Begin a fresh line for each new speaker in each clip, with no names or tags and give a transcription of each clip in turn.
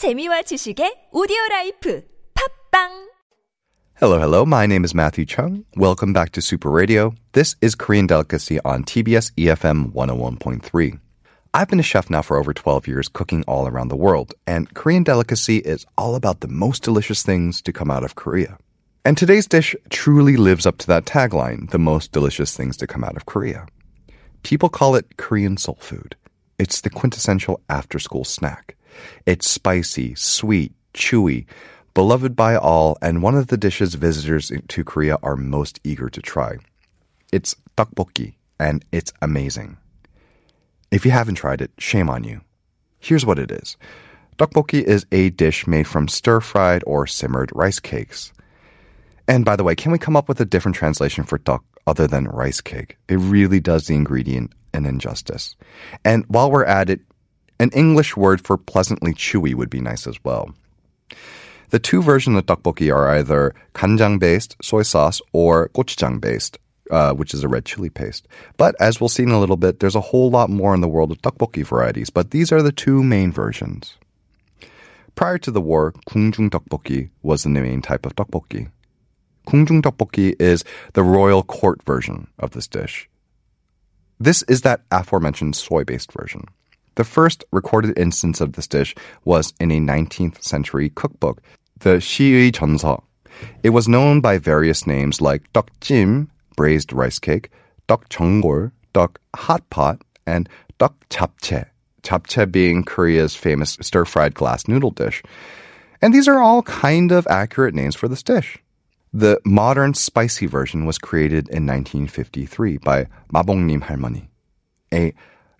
재미와 지식의 오디오 라이프 팝빵
Hello, hello. My name is Matthew Chung. Welcome back to Super Radio. This is Korean Delicacy on TBS EFM 101.3. I've been a chef now for over 12 years, cooking all around the world, and Korean Delicacy is all about the most delicious things to come out of Korea. And today's dish truly lives up to that tagline the most delicious things to come out of Korea. People call it Korean soul food. It's the quintessential after school snack. It's spicy, sweet, chewy, beloved by all, and one of the dishes visitors to Korea are most eager to try. It's tteokbokki, and it's amazing. If you haven't tried it, shame on you. Here's what it is. Tteokbokki is a dish made from stir-fried or simmered rice cakes. And by the way, can we come up with a different translation for tteok other than rice cake? It really does the ingredient an injustice. And while we're at it, an English word for pleasantly chewy would be nice as well. The two versions of tteokbokki are either kanjang based soy sauce or gochujang based, uh, which is a red chili paste. But as we'll see in a little bit, there's a whole lot more in the world of tteokbokki varieties. But these are the two main versions. Prior to the war, kungjung tteokbokki was the main type of tteokbokki. Kungjung tteokbokki is the royal court version of this dish. This is that aforementioned soy-based version. The first recorded instance of this dish was in a 19th century cookbook, the Shiui Jeonseok. It was known by various names like tteokjim, braised rice cake, tteokjeonggol, tteok hot pot, and tteok japchae. Japchae being Korea's famous stir-fried glass noodle dish. And these are all kind of accurate names for this dish. The modern spicy version was created in 1953 by Mabongnim Halmoni, a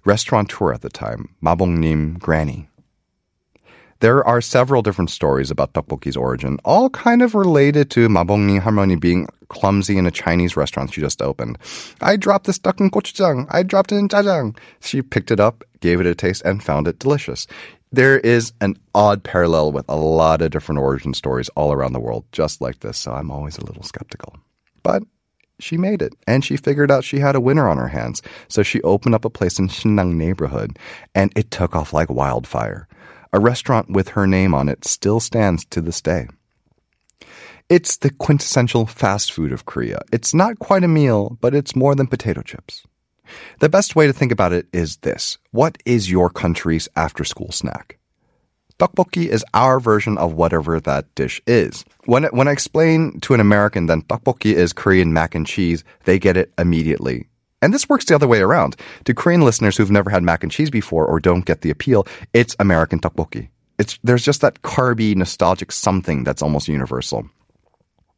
restaurateur at the time, Mabongnim Granny. There are several different stories about tteokbokki's origin, all kind of related to Mabongnim Halmoni being clumsy in a Chinese restaurant she just opened. I dropped this tteok in gochujang. I dropped it in jajang. She picked it up, gave it a taste, and found it delicious. There is an odd parallel with a lot of different origin stories all around the world, just like this, so I'm always a little skeptical. But she made it, and she figured out she had a winner on her hands. So she opened up a place in Sindang neighborhood, and it took off like wildfire. A restaurant with her name on it still stands to this day. It's the quintessential fast food of Korea. It's not quite a meal, but it's more than potato chips. The best way to think about it is this. What is your country's after school snack? Tteokbokki is our version of whatever that dish is. When, when I explain to an American that tteokbokki is Korean mac and cheese, they get it immediately. And this works the other way around. To Korean listeners who've never had mac and cheese before or don't get the appeal, it's American tteokbokki. It's, there's just that carby, nostalgic something that's almost universal.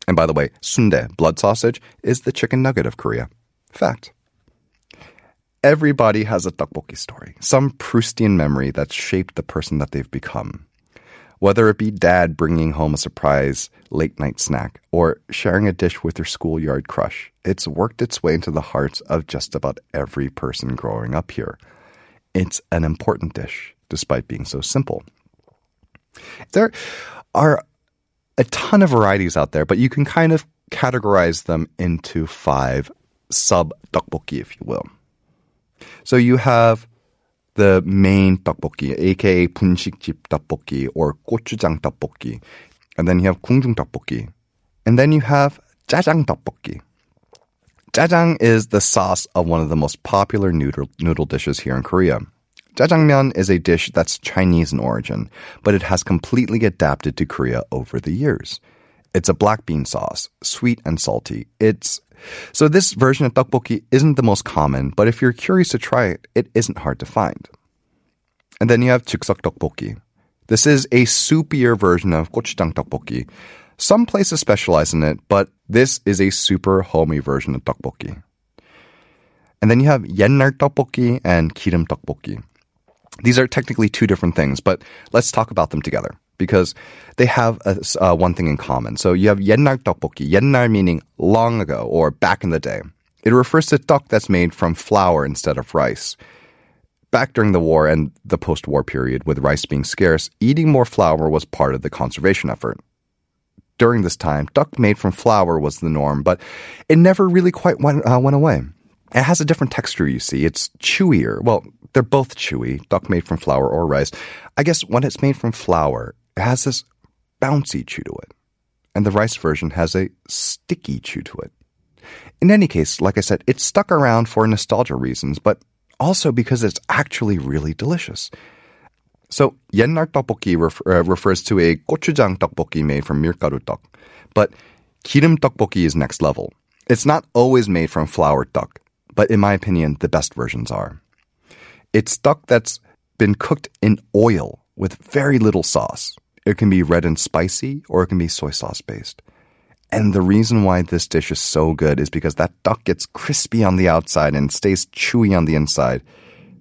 And by the way, sundae, blood sausage, is the chicken nugget of Korea. Fact. Everybody has a tteokbokki story, some Proustian memory that shaped the person that they've become. Whether it be dad bringing home a surprise late night snack or sharing a dish with your schoolyard crush, it's worked its way into the hearts of just about every person growing up here. It's an important dish, despite being so simple. There are a ton of varieties out there, but you can kind of categorize them into five sub tteokbokki, if you will. So you have the main tteokbokki, aka 분식집 tteokbokki or gochujang tteokbokki, and then you have kungjung tteokbokki, and then you have jajang tteokbokki. Jajang is the sauce of one of the most popular noodle, noodle dishes here in Korea. Jajangmyeon is a dish that's Chinese in origin, but it has completely adapted to Korea over the years. It's a black bean sauce, sweet and salty. It's so this version of tteokbokki isn't the most common, but if you're curious to try it, it isn't hard to find. And then you have jukseok tteokbokki. This is a soupier version of gochujang tteokbokki. Some places specialize in it, but this is a super homey version of tteokbokki. And then you have yennar tteokbokki and kirim tteokbokki. These are technically two different things, but let's talk about them together because they have a, uh, one thing in common. So you have yennar tteokbokki. Yennar meaning long ago or back in the day. It refers to tteok that's made from flour instead of rice. Back during the war and the post-war period, with rice being scarce, eating more flour was part of the conservation effort. During this time, tteok made from flour was the norm, but it never really quite went, uh, went away. It has a different texture, you see. It's chewier. Well, They're both chewy, tteok made from flour or rice. I guess when it's made from flour, it has this bouncy chew to it, and the rice version has a sticky chew to it. In any case, like I said, it's stuck around for nostalgia reasons, but also because it's actually really delicious. So, yennar tteokbokki refer, uh, refers to a gochujang tteokbokki made from milgaru tteok, but kirim tteokbokki is next level. It's not always made from flour tteok, but in my opinion, the best versions are. It's tteok that's been cooked in oil with very little sauce. It can be red and spicy, or it can be soy sauce based. And the reason why this dish is so good is because that tteok gets crispy on the outside and stays chewy on the inside.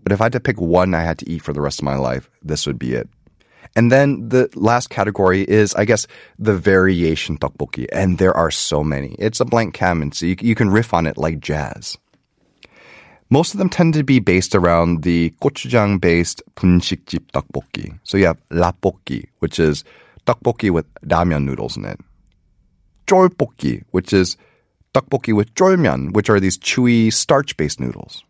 But if I had to pick one I had to eat for the rest of my life, this would be it. And then the last category is, I guess, the variation tteokbokki. And there are so many. It's a blank canvas, so you, you can riff on it like jazz. Most of them tend to be based around the gochujang-based 분식집 떡볶이. So you have rabokki, which is 떡볶이 with ramyeon noodles in it. 쫄볶이, which is 떡볶이 with 쫄면, which are these chewy starch-based noodles.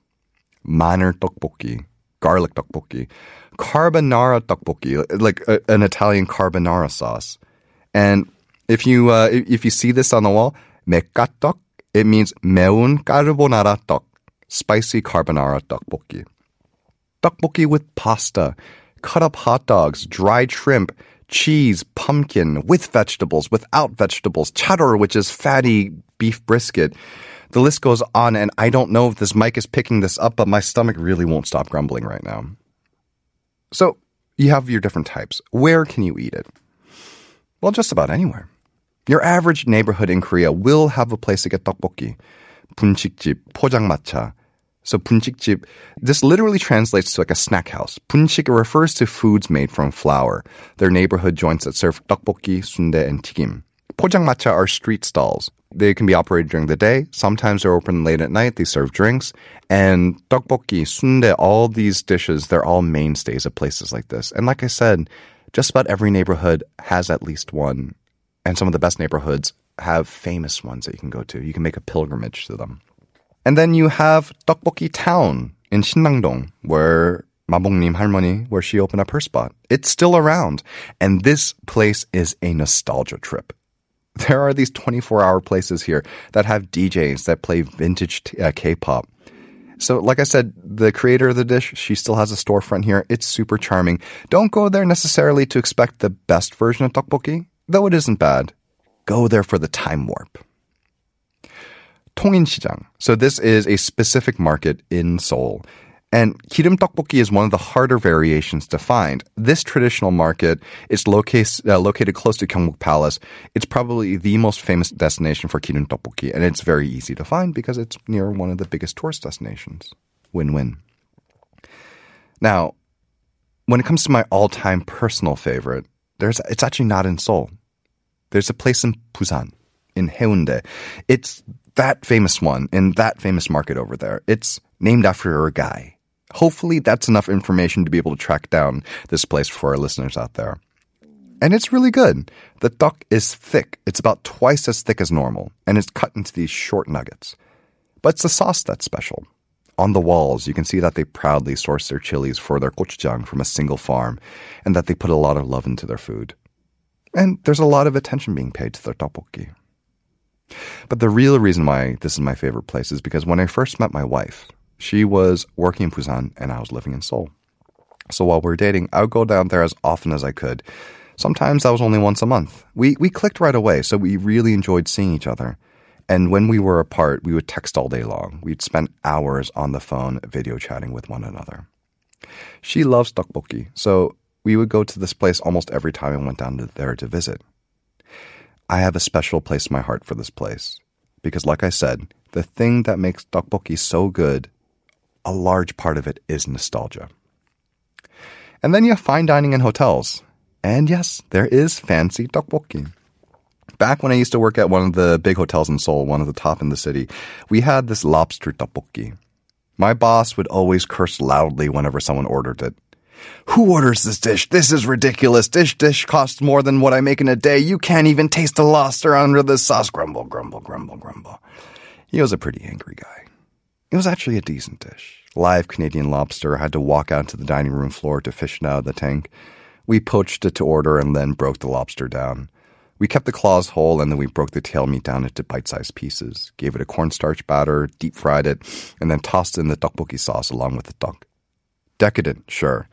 마늘 떡볶이, garlic 떡볶이, carbonara 떡볶i, like a, an Italian carbonara sauce. And if you uh, if you see this on the wall, mekatok, it means meun carbonara tok, spicy carbonara tteokbokki. Tteokbokki with pasta, cut up hot dogs, dried shrimp, cheese, pumpkin, with vegetables, without vegetables, chadol, which is fatty beef brisket. The list goes on, and I don't know if this mic is picking this up, but my stomach really won't stop grumbling right now. So, you have your different types. Where can you eat it? Well, just about anywhere. Your average neighborhood in Korea will have a place to get tteokbokki, 분식집, 포장마차, so bunsikjip, this literally translates to like a snack house. Bunsik refers to foods made from flour. Their neighborhood joints that serve tteokbokki, sundae, and twigim. Pojangmatcha are street stalls. They can be operated during the day. Sometimes they're open late at night. They serve drinks. And tteokbokki, sundae, all these dishes, they're all mainstays of places like this. And like I said, just about every neighborhood has at least one. And some of the best neighborhoods have famous ones that you can go to. You can make a pilgrimage to them. And then you have Tteokbokki Town in Sindangdong, where Mabongnim Halmoni, where she opened up her spot. It's still around. And this place is a nostalgia trip. There are these 24 hour places here that have DJs that play vintage t- uh, K-pop. So, like I said, the creator of the dish, she still has a storefront here. It's super charming. Don't go there necessarily to expect the best version of tteokbokki, though it isn't bad. Go there for the time warp. 통인시장. So this is a specific market in Seoul. And kirim tteokbokki is one of the harder variations to find. This traditional market is locate, uh, located close to Gyeongbok Palace. It's probably the most famous destination for kirim tteokbokki, and it's very easy to find because it's near one of the biggest tourist destinations. Win-win. Now, when it comes to my all-time personal favorite, there's it's actually not in Seoul. There's a place in Busan, in Haeundae. It's that famous one in that famous market over there. It's named after a guy. Hopefully, that's enough information to be able to track down this place for our listeners out there. And it's really good. The tteok is thick. It's about twice as thick as normal, and it's cut into these short nuggets. But it's the sauce that's special. On the walls, you can see that they proudly source their chilies for their gochujang from a single farm, and that they put a lot of love into their food. And there's a lot of attention being paid to their tteokbokki. But the real reason why this is my favorite place is because when I first met my wife, she was working in Busan and I was living in Seoul. So while we were dating, I would go down there as often as I could. Sometimes that was only once a month. We we clicked right away, so we really enjoyed seeing each other. And when we were apart, we would text all day long. We'd spend hours on the phone video chatting with one another. She loves tteokbokki, so we would go to this place almost every time I went down there to visit. I have a special place in my heart for this place. Because, like I said, the thing that makes tteokbokki so good, a large part of it is nostalgia. And then you have fine dining in hotels. And yes, there is fancy tteokbokki. Back when I used to work at one of the big hotels in Seoul, one of the top in the city, we had this lobster tteokbokki. My boss would always curse loudly whenever someone ordered it. Who orders this dish? This is ridiculous. Dish dish costs more than what I make in a day. You can't even taste the lobster under the sauce. Grumble, grumble, grumble, grumble. He was a pretty angry guy. It was actually a decent dish. Live Canadian lobster. Had to walk out to the dining room floor to fish it out of the tank. We poached it to order and then broke the lobster down. We kept the claws whole and then we broke the tail meat down into bite-sized pieces, gave it a cornstarch batter, deep fried it, and then tossed in the tteokbokki sauce along with the tteok. Decadent, sure.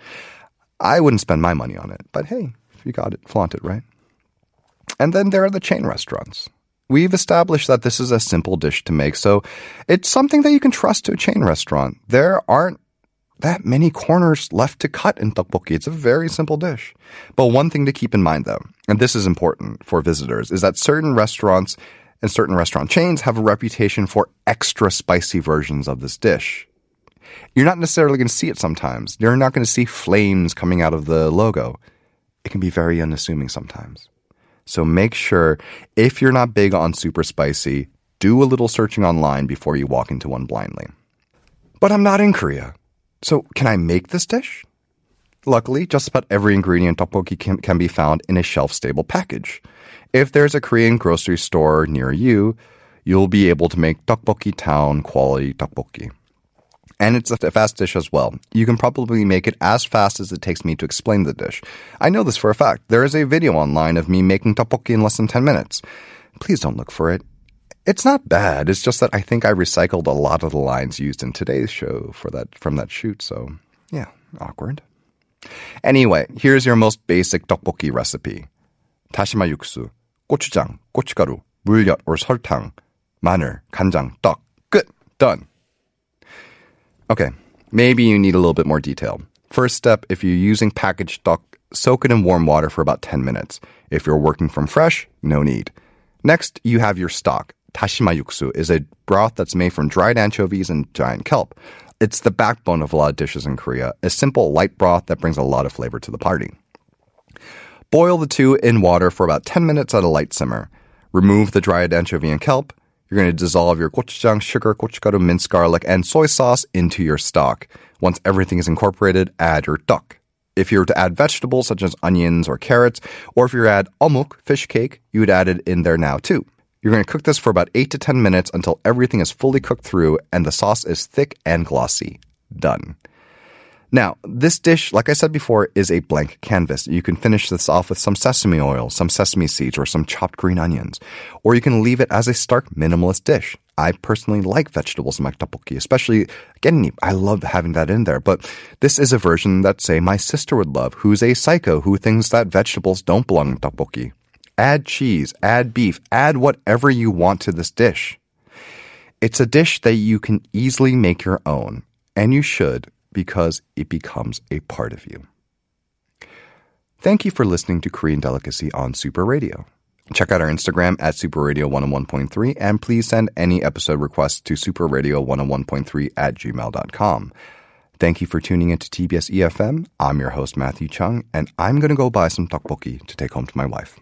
I wouldn't spend my money on it, but hey, if you got it, flaunt it, right? And then there are the chain restaurants. We've established that this is a simple dish to make, so it's something that you can trust to a chain restaurant. There aren't that many corners left to cut in tteokbokki. It's a very simple dish. But one thing to keep in mind though, and this is important for visitors, is that certain restaurants and certain restaurant chains have a reputation for extra spicy versions of this dish. You're not necessarily going to see it sometimes. You're not going to see flames coming out of the logo. It can be very unassuming sometimes. So make sure if you're not big on super spicy, do a little searching online before you walk into one blindly. But I'm not in Korea. So can I make this dish? Luckily, just about every ingredient tteokbokki can, can be found in a shelf-stable package. If there's a Korean grocery store near you, you'll be able to make tteokbokki town quality tteokbokki and it's a fast dish as well. You can probably make it as fast as it takes me to explain the dish. I know this for a fact. There is a video online of me making tteokbokki in less than 10 minutes. Please don't look for it. It's not bad. It's just that I think I recycled a lot of the lines used in today's show for that from that shoot, so yeah, awkward. Anyway, here's your most basic tteokbokki recipe. Dashima 육수, gochujang, gochugaru, 물엿 or 설탕, 마늘, 간장, 떡. Good. Done. Okay, maybe you need a little bit more detail. First step, if you're using packaged stock, soak it in warm water for about 10 minutes. If you're working from fresh, no need. Next, you have your stock. Dashima yuksu is a broth that's made from dried anchovies and giant kelp. It's the backbone of a lot of dishes in Korea, a simple light broth that brings a lot of flavor to the party. Boil the two in water for about 10 minutes at a light simmer. Remove the dried anchovy and kelp. You're going to dissolve your gochujang, sugar, gochugaru, minced garlic, and soy sauce into your stock. Once everything is incorporated, add your tteok. If you were to add vegetables such as onions or carrots, or if you add omuk, fish cake, you would add it in there now too. You're going to cook this for about 8 to 10 minutes until everything is fully cooked through and the sauce is thick and glossy. Done. Now, this dish, like I said before, is a blank canvas. You can finish this off with some sesame oil, some sesame seeds, or some chopped green onions. Or you can leave it as a stark minimalist dish. I personally like vegetables in my tteokbokki, especially genni. I love having that in there. But this is a version that, say, my sister would love, who's a psycho who thinks that vegetables don't belong in tteokbokki. Add cheese, add beef, add whatever you want to this dish. It's a dish that you can easily make your own, and you should because it becomes a part of you. Thank you for listening to Korean Delicacy on Super Radio. Check out our Instagram at superradio101.3 and please send any episode requests to superradio101.3 at gmail.com. Thank you for tuning in to TBS EFM. I'm your host, Matthew Chung, and I'm going to go buy some tteokbokki to take home to my wife.